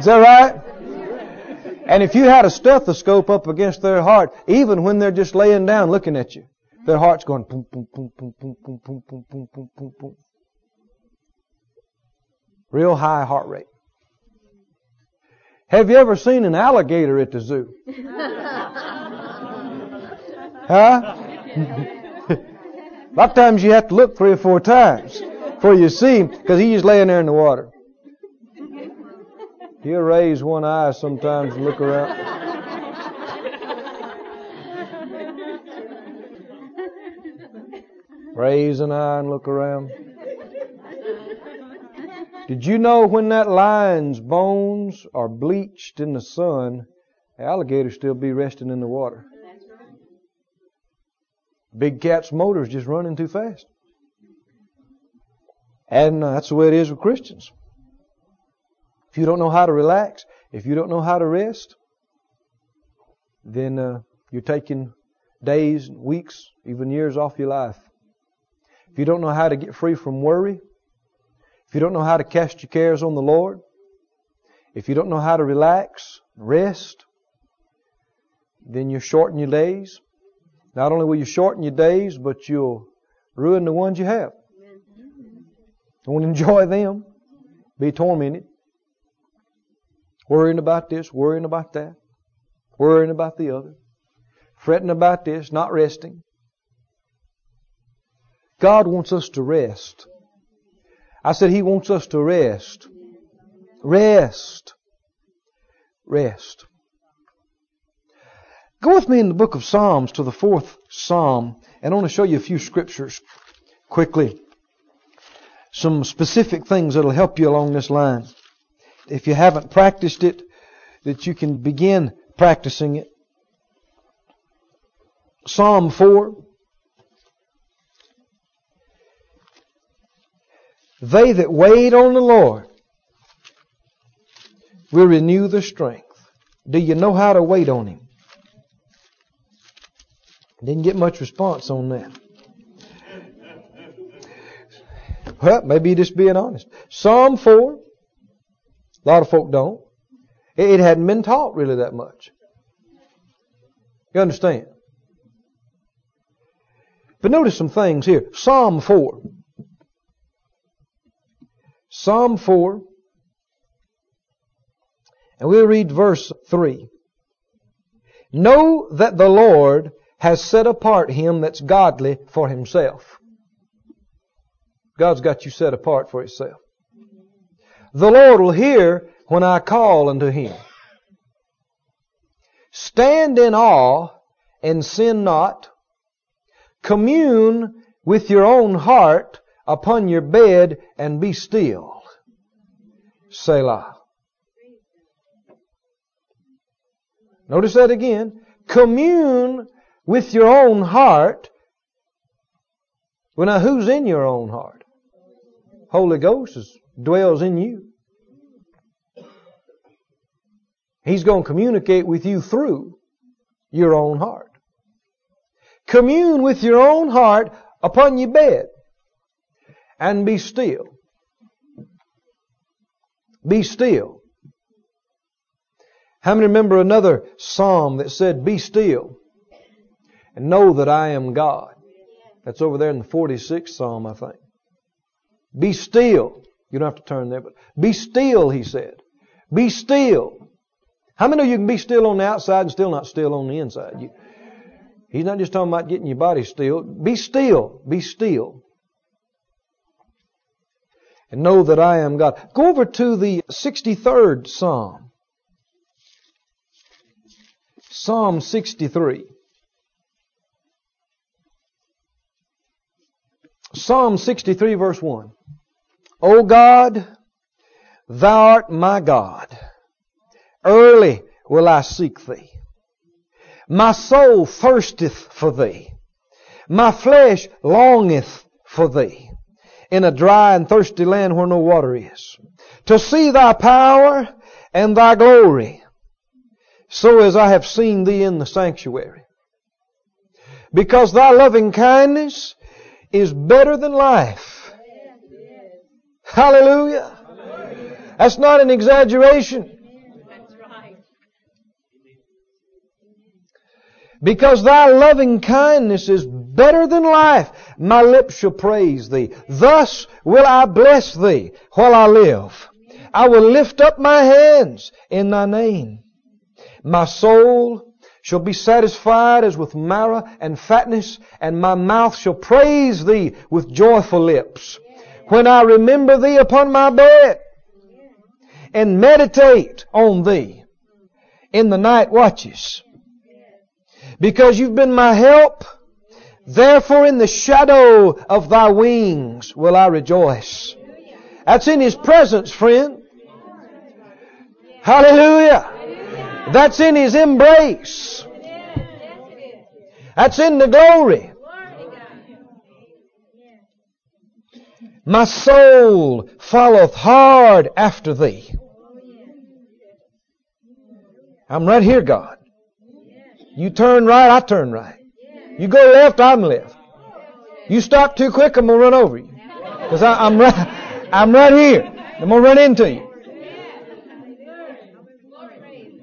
Is that right? And if you had a stethoscope up against their heart, even when they're just laying down looking at you, their heart's going boom, boom, boom, boom, boom, boom, boom, boom, boom, boom, boom, boom. Real high heart rate. Have you ever seen an alligator at the zoo? huh? a lot of times you have to look three or four times before you see him because he's just laying there in the water. He'll raise one eye sometimes and look around. raise an eye and look around. Did you know when that lion's bones are bleached in the sun, the alligator still be resting in the water? Big cat's motor's just running too fast. And that's the way it is with Christians. If you don't know how to relax, if you don't know how to rest, then uh, you're taking days, weeks, even years off your life. If you don't know how to get free from worry, if you don't know how to cast your cares on the Lord, if you don't know how to relax, rest, then you shorten your days. Not only will you shorten your days, but you'll ruin the ones you have. Don't enjoy them. Be tormented. Worrying about this, worrying about that, worrying about the other, fretting about this, not resting. God wants us to rest. I said He wants us to rest. Rest. Rest. Go with me in the book of Psalms to the fourth Psalm, and I want to show you a few scriptures quickly. Some specific things that'll help you along this line. If you haven't practiced it, that you can begin practicing it. Psalm 4. They that wait on the Lord will renew their strength. Do you know how to wait on Him? Didn't get much response on that. Well, maybe just being honest. Psalm 4. A lot of folk don't. It hadn't been taught really that much. You understand? But notice some things here. Psalm 4. Psalm 4. And we'll read verse 3. Know that the Lord has set apart him that's godly for himself. God's got you set apart for himself. The Lord will hear when I call unto him. Stand in awe and sin not. Commune with your own heart upon your bed and be still. Selah. Notice that again. Commune with your own heart. Well, now, who's in your own heart? Holy Ghost is, dwells in you. He's going to communicate with you through your own heart. Commune with your own heart upon your bed and be still. Be still. How many remember another psalm that said, Be still and know that I am God? That's over there in the 46th psalm, I think. Be still. You don't have to turn there, but be still, he said. Be still. How many of you can be still on the outside and still not still on the inside? You, he's not just talking about getting your body still. Be still. Be still. And know that I am God. Go over to the 63rd Psalm. Psalm 63. Psalm 63 verse 1. O God, thou art my God. Early will I seek thee. My soul thirsteth for thee. My flesh longeth for thee in a dry and thirsty land where no water is. To see thy power and thy glory, so as I have seen thee in the sanctuary. Because thy loving kindness is better than life. Hallelujah. That's not an exaggeration. That's right. Because thy loving kindness is better than life, my lips shall praise thee. Thus will I bless thee while I live. I will lift up my hands in thy name. My soul shall be satisfied as with marrow and fatness, and my mouth shall praise thee with joyful lips. When I remember thee upon my bed and meditate on thee in the night watches because you've been my help. Therefore in the shadow of thy wings will I rejoice. That's in His presence, friend. Hallelujah. That's in His embrace. That's in the glory. My soul followeth hard after thee. I'm right here, God. You turn right, I turn right. You go left, I'm left. You stop too quick, I'm gonna run over you. Because I'm right, I'm right here. I'm gonna run into you.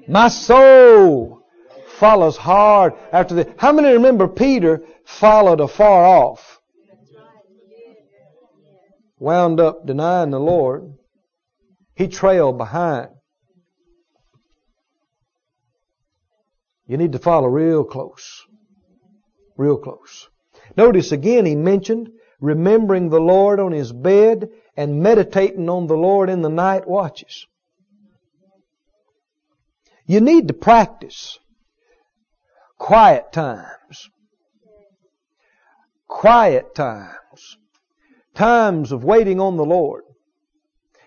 My soul follows hard after this. How many remember Peter followed afar off? Wound up denying the Lord. He trailed behind. You need to follow real close. Real close. Notice again he mentioned remembering the Lord on his bed and meditating on the Lord in the night watches. You need to practice quiet times. Quiet times. Times of waiting on the Lord.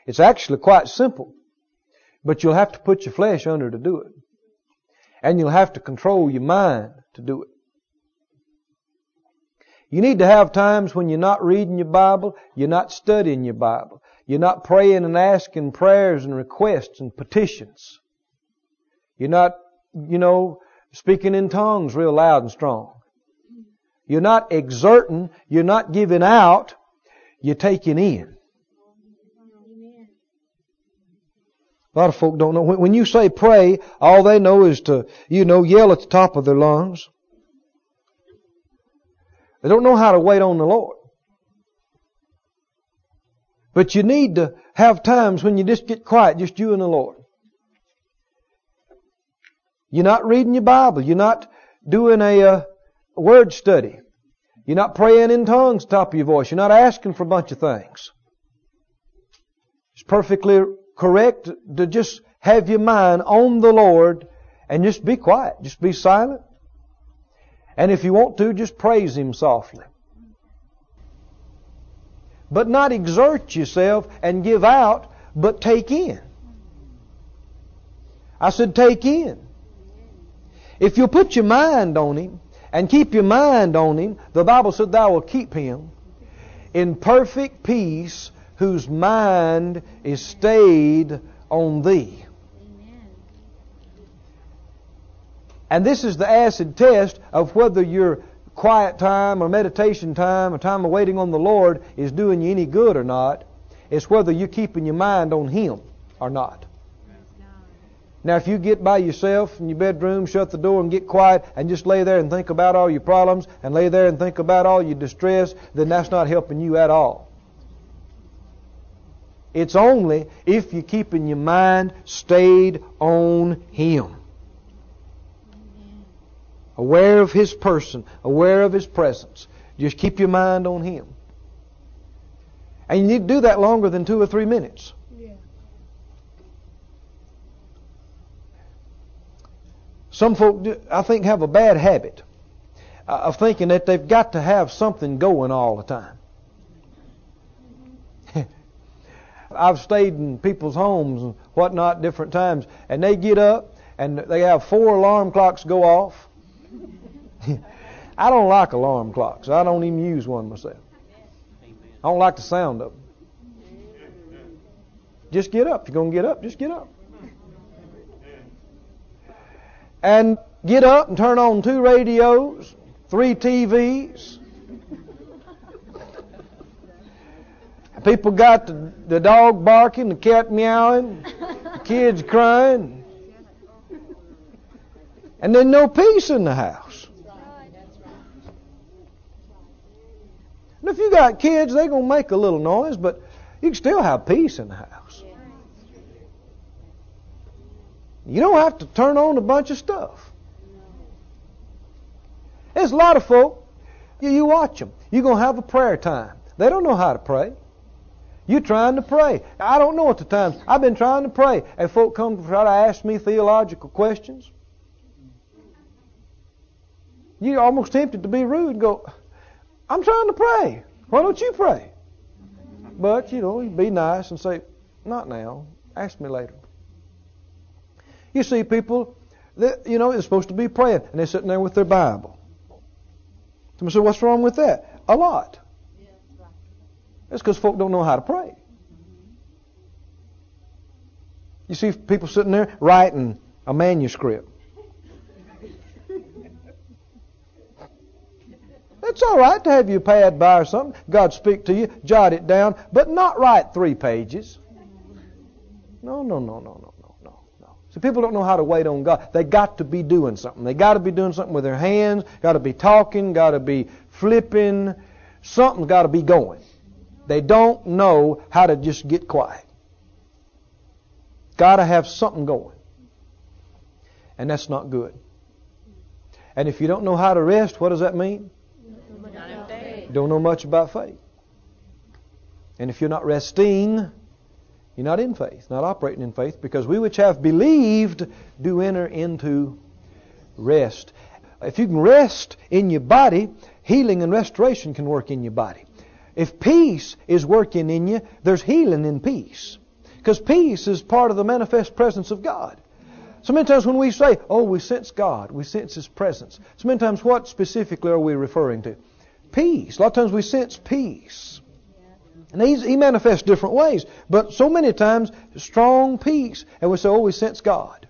It's actually quite simple, but you'll have to put your flesh under to do it. And you'll have to control your mind to do it. You need to have times when you're not reading your Bible, you're not studying your Bible, you're not praying and asking prayers and requests and petitions. You're not, you know, speaking in tongues real loud and strong. You're not exerting, you're not giving out, you're taking in. A lot of folk don't know. When you say pray, all they know is to, you know, yell at the top of their lungs. They don't know how to wait on the Lord. But you need to have times when you just get quiet, just you and the Lord. You're not reading your Bible. You're not doing a, uh, word study. You're not praying in tongues top of your voice. You're not asking for a bunch of things. It's perfectly correct to just have your mind on the Lord and just be quiet. Just be silent. And if you want to, just praise Him softly. But not exert yourself and give out, but take in. I said, take in. If you put your mind on Him and keep your mind on Him, the Bible said, Thou will keep Him in perfect peace whose mind is stayed on Thee. And this is the acid test of whether your quiet time or meditation time or time of waiting on the Lord is doing you any good or not. It's whether you're keeping your mind on Him or not. Now, if you get by yourself in your bedroom, shut the door and get quiet and just lay there and think about all your problems and lay there and think about all your distress, then that's not helping you at all. It's only if you're keeping your mind stayed on Him aware of His person, aware of His presence. Just keep your mind on Him. And you need to do that longer than two or three minutes. Some folk, I think, have a bad habit of thinking that they've got to have something going all the time. I've stayed in people's homes and whatnot different times, and they get up and they have four alarm clocks go off, I don't like alarm clocks. I don't even use one myself. I don't like the sound of them. Just get up. If you're going to get up, just get up. And get up and turn on two radios, three TVs. People got the, the dog barking, the cat meowing, the kids crying. And there's no peace in the house. And if you got kids, they're going to make a little noise, but you can still have peace in the house. You don't have to turn on a bunch of stuff. There's a lot of folk, you, you watch them. You're going to have a prayer time. They don't know how to pray. You're trying to pray. I don't know at the times. I've been trying to pray. And folk come to try to ask me theological questions. You're almost tempted to be rude and go, I'm trying to pray. Why don't you pray? But, you know, be nice and say, not now. Ask me later. You see people that, you know, they're supposed to be praying, and they're sitting there with their Bible. Somebody said, what's wrong with that? A lot. It's because folk don't know how to pray. You see people sitting there writing a manuscript. It's all right to have your pad by or something. God speak to you, jot it down, but not write three pages. No, no, no, no, no, See, people don't know how to wait on God. They got to be doing something. They got to be doing something with their hands. Got to be talking. Got to be flipping. Something's got to be going. They don't know how to just get quiet. Got to have something going. And that's not good. And if you don't know how to rest, what does that mean? Don't know much about faith. And if you're not resting, You're not in faith, not operating in faith, because we which have believed do enter into rest. If you can rest in your body, healing and restoration can work in your body. If peace is working in you, there's healing in peace. Because peace is part of the manifest presence of God. So many times when we say, oh, we sense God, we sense His presence. So many times what specifically are we referring to? Peace. A lot of times we sense peace. And he manifests different ways. But so many times, strong peace. And we say, oh, we sense God.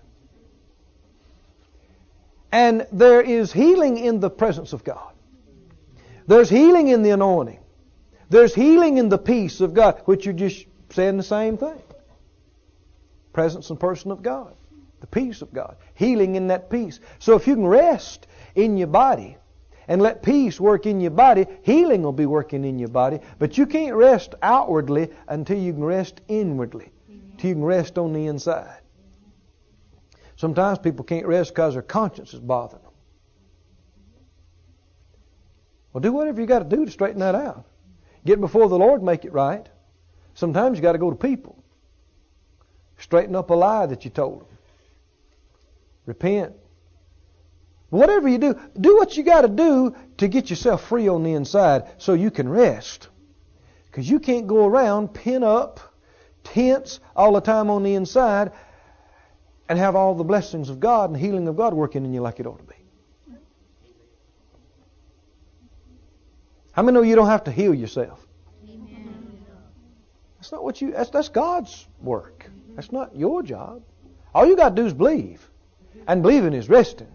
And there is healing in the presence of God. There's healing in the anointing. There's healing in the peace of God, which you're just saying the same thing. Presence and person of God. The peace of God. Healing in that peace. So if you can rest in your body, and let peace work in your body, healing will be working in your body. But you can't rest outwardly until you can rest inwardly, until you can rest on the inside. Sometimes people can't rest because their conscience is bothering them. Well, do whatever you got to do to straighten that out. Get before the Lord, make it right. Sometimes you got to go to people. Straighten up a lie that you told them. Repent. Whatever you do, do what you got to do to get yourself free on the inside so you can rest. Because you can't go around pin up, tense all the time on the inside and have all the blessings of God and healing of God working in you like it ought to be. How many know you don't have to heal yourself? That's not what you. That's that's God's work. That's not your job. All you got to do is believe, and believing is resting.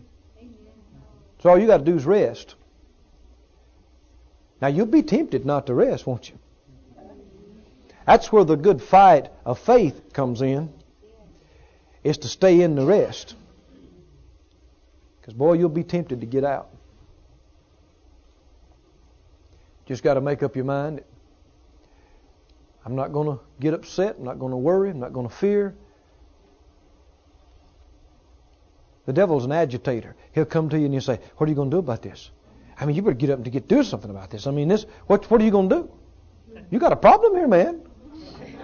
So all you got to do is rest. Now you'll be tempted not to rest, won't you? That's where the good fight of faith comes in. Is to stay in the rest. Because boy, you'll be tempted to get out. Just got to make up your mind. I'm not going to get upset. I'm not going to worry. I'm not going to fear. The devil's an agitator. He'll come to you and he'll say, What are you going to do about this? I mean, you better get up and get do something about this. I mean, this. What What are you going to do? You got a problem here, man.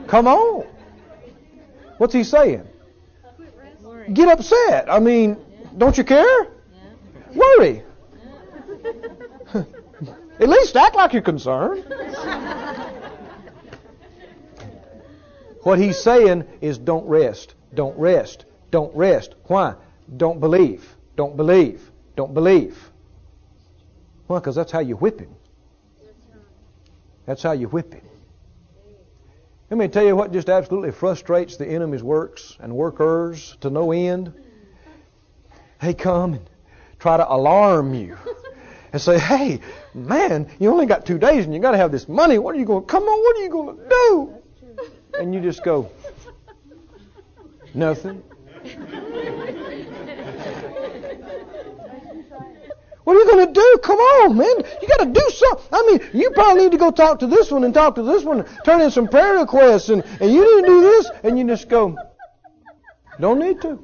Come on. What's he saying? Get upset. I mean, don't you care? Worry. At least act like you're concerned. what he's saying is don't rest. Don't rest. Don't rest. Why? Don't believe. Don't believe. Don't believe. Well, because that's how you whip him. That's how you whip him. Let me tell you what just absolutely frustrates the enemy's works and workers to no end. They come and try to alarm you and say, hey, man, you only got two days and you got to have this money. What are you going to, come on, what are you going to do? And you just go, nothing. What are you going to do? Come on, man. You got to do something. I mean, you probably need to go talk to this one and talk to this one, turn in some prayer requests, and, and you need to do this, and you just go, don't need to.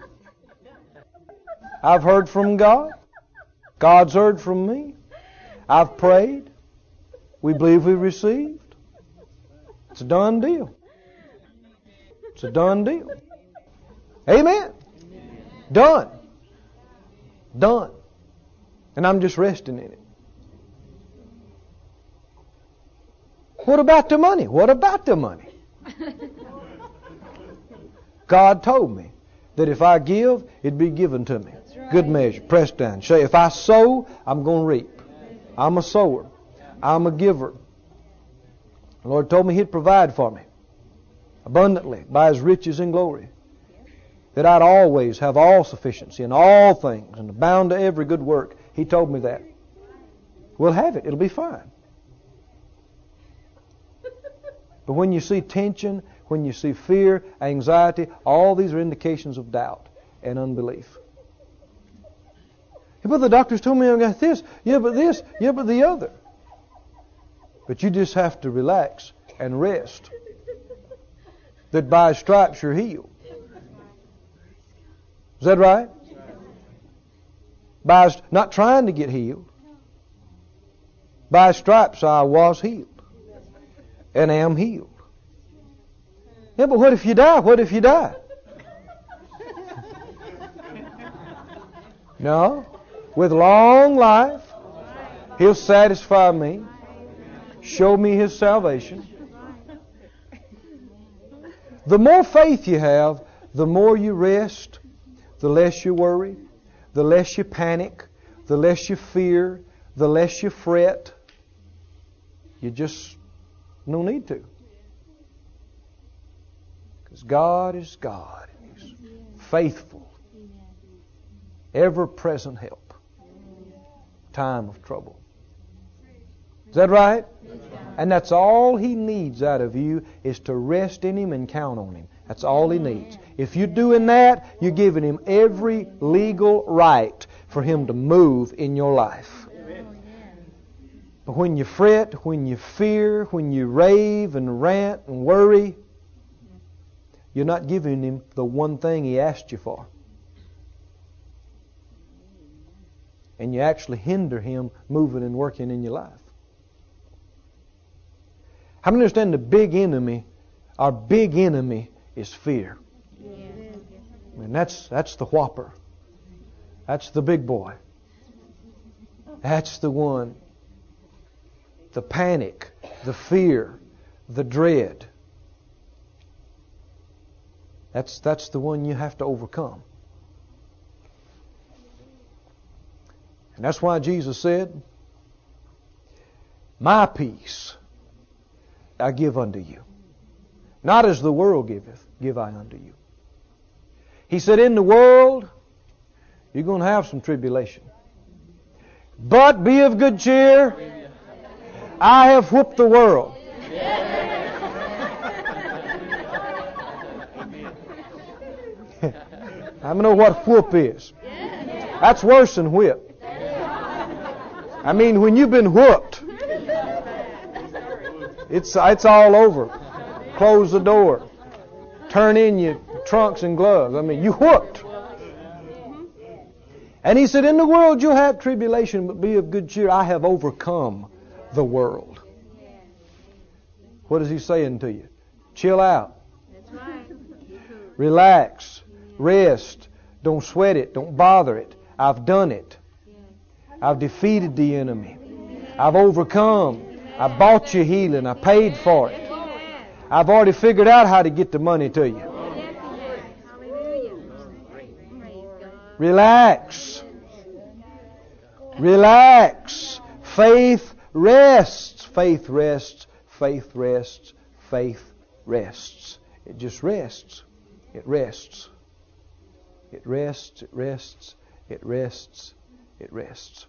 I've heard from God. God's heard from me. I've prayed. We believe we received. It's a done deal. It's a done deal. Amen. Done. Done. And I'm just resting in it. What about the money? What about the money? God told me that if I give, it'd be given to me. Right. Good measure, pressed down. Say, if I sow, I'm going to reap. I'm a sower. I'm a giver. The Lord told me He'd provide for me abundantly by His riches and glory. That I'd always have all sufficiency in all things and abound to every good work. He told me that. We'll have it. It'll be fine. But when you see tension, when you see fear, anxiety, all these are indications of doubt and unbelief. Yeah, but the doctors told me I got this. Yeah, but this. Yeah, but the other. But you just have to relax and rest. That by stripes you're healed. Is that right? By not trying to get healed. By stripes I was healed. And am healed. Yeah, but what if you die? What if you die? No. With long life, He'll satisfy me, show me His salvation. The more faith you have, the more you rest, the less you worry, the less you panic, the less you fear, the less you fret. You just no need to. Because God is God. He's faithful. Ever present help. Time of trouble. Is that right? And that's all He needs out of you is to rest in Him and count on Him. That's all He needs. If you're doing that, you're giving Him every legal right for Him to move in your life. But when you fret, when you fear, when you rave and rant and worry, you're not giving Him the one thing He asked you for. And you actually hinder Him moving and working in your life. How many understand the big enemy? Our big enemy is fear. Mean, that's, that's the whopper. That's the big boy. That's the one. The panic, the fear, the dread. That's, that's the one you have to overcome. And that's why Jesus said, My peace I give unto you. Not as the world giveth, give I unto you. He said, In the world, you're going to have some tribulation. But be of good cheer. I have whooped the world. I don't know what whoop is. That's worse than whip. I mean, when you've been whooped, it's, it's all over. Close the door. Turn in your trunks and gloves. I mean, you whooped. And he said, In the world you'll have tribulation, but be of good cheer. I have overcome the world. What is he saying to you? Chill out. Relax. Rest. Don't sweat it. Don't bother it. I've done it. I've defeated the enemy. I've overcome. I bought you healing. I paid for it. I've already figured out how to get the money to you. Relax. Relax. Faith rests. Faith rests. Faith rests. Faith rests. It just rests. It rests. It rests. It rests. It rests. It rests.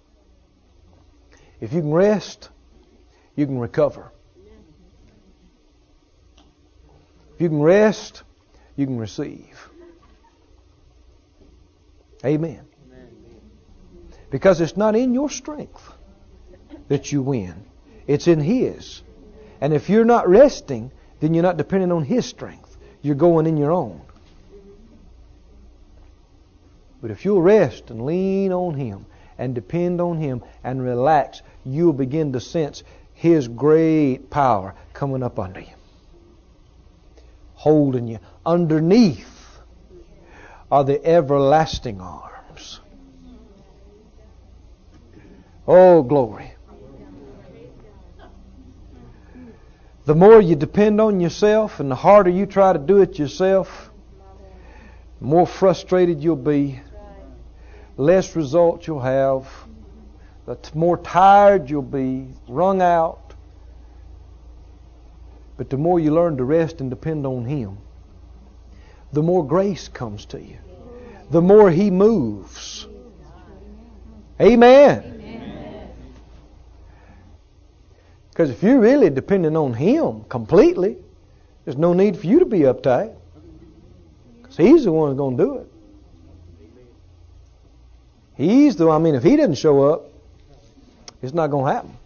If you can rest, you can recover. If you can rest, you can receive. Amen. Because it's not in your strength that you win, it's in His. And if you're not resting, then you're not depending on His strength. You're going in your own. But if you'll rest and lean on Him and depend on Him and relax, you'll begin to sense his great power coming up under you, holding you. Underneath are the everlasting arms. Oh, glory. The more you depend on yourself and the harder you try to do it yourself, the more frustrated you'll be, less results you'll have the more tired you'll be, wrung out. But the more you learn to rest and depend on Him, the more grace comes to you, the more He moves. Amen. Because if you're really depending on Him completely, there's no need for you to be uptight. Because He's the one who's going to do it. He's the one. I mean, if He doesn't show up, it's not going to happen.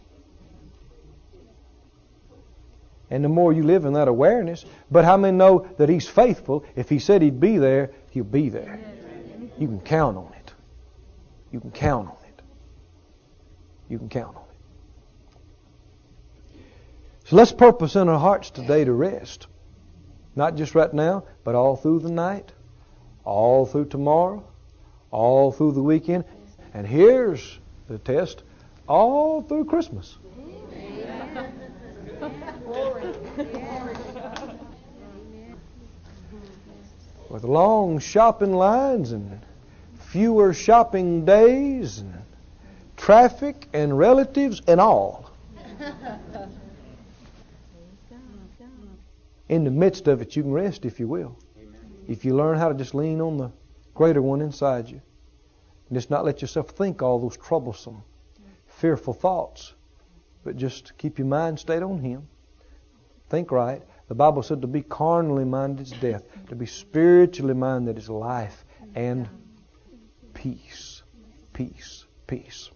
And the more you live in that awareness, but how many know that He's faithful? If He said He'd be there, He'll be there. You can count on it. You can count on it. You can count on it. So let's purpose in our hearts today to rest. Not just right now, but all through the night, all through tomorrow, all through the weekend. And here's the test all through Christmas. With long shopping lines and fewer shopping days and traffic and relatives and all. In the midst of it, you can rest if you will. If you learn how to just lean on the greater one inside you. And just not let yourself think all those troublesome, fearful thoughts, but just keep your mind stayed on Him. Think right. The Bible said to be carnally minded is death, to be spiritually minded is life and peace. Peace. Peace.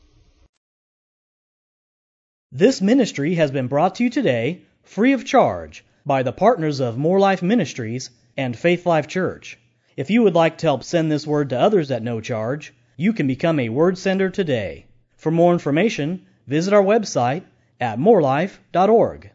This ministry has been brought to you today free of charge by the partners of Moore Life Ministries and Faith Life Church. If you would like to help send this word to others at no charge, you can become a word sender today. For more information, visit our website at moorelife.org.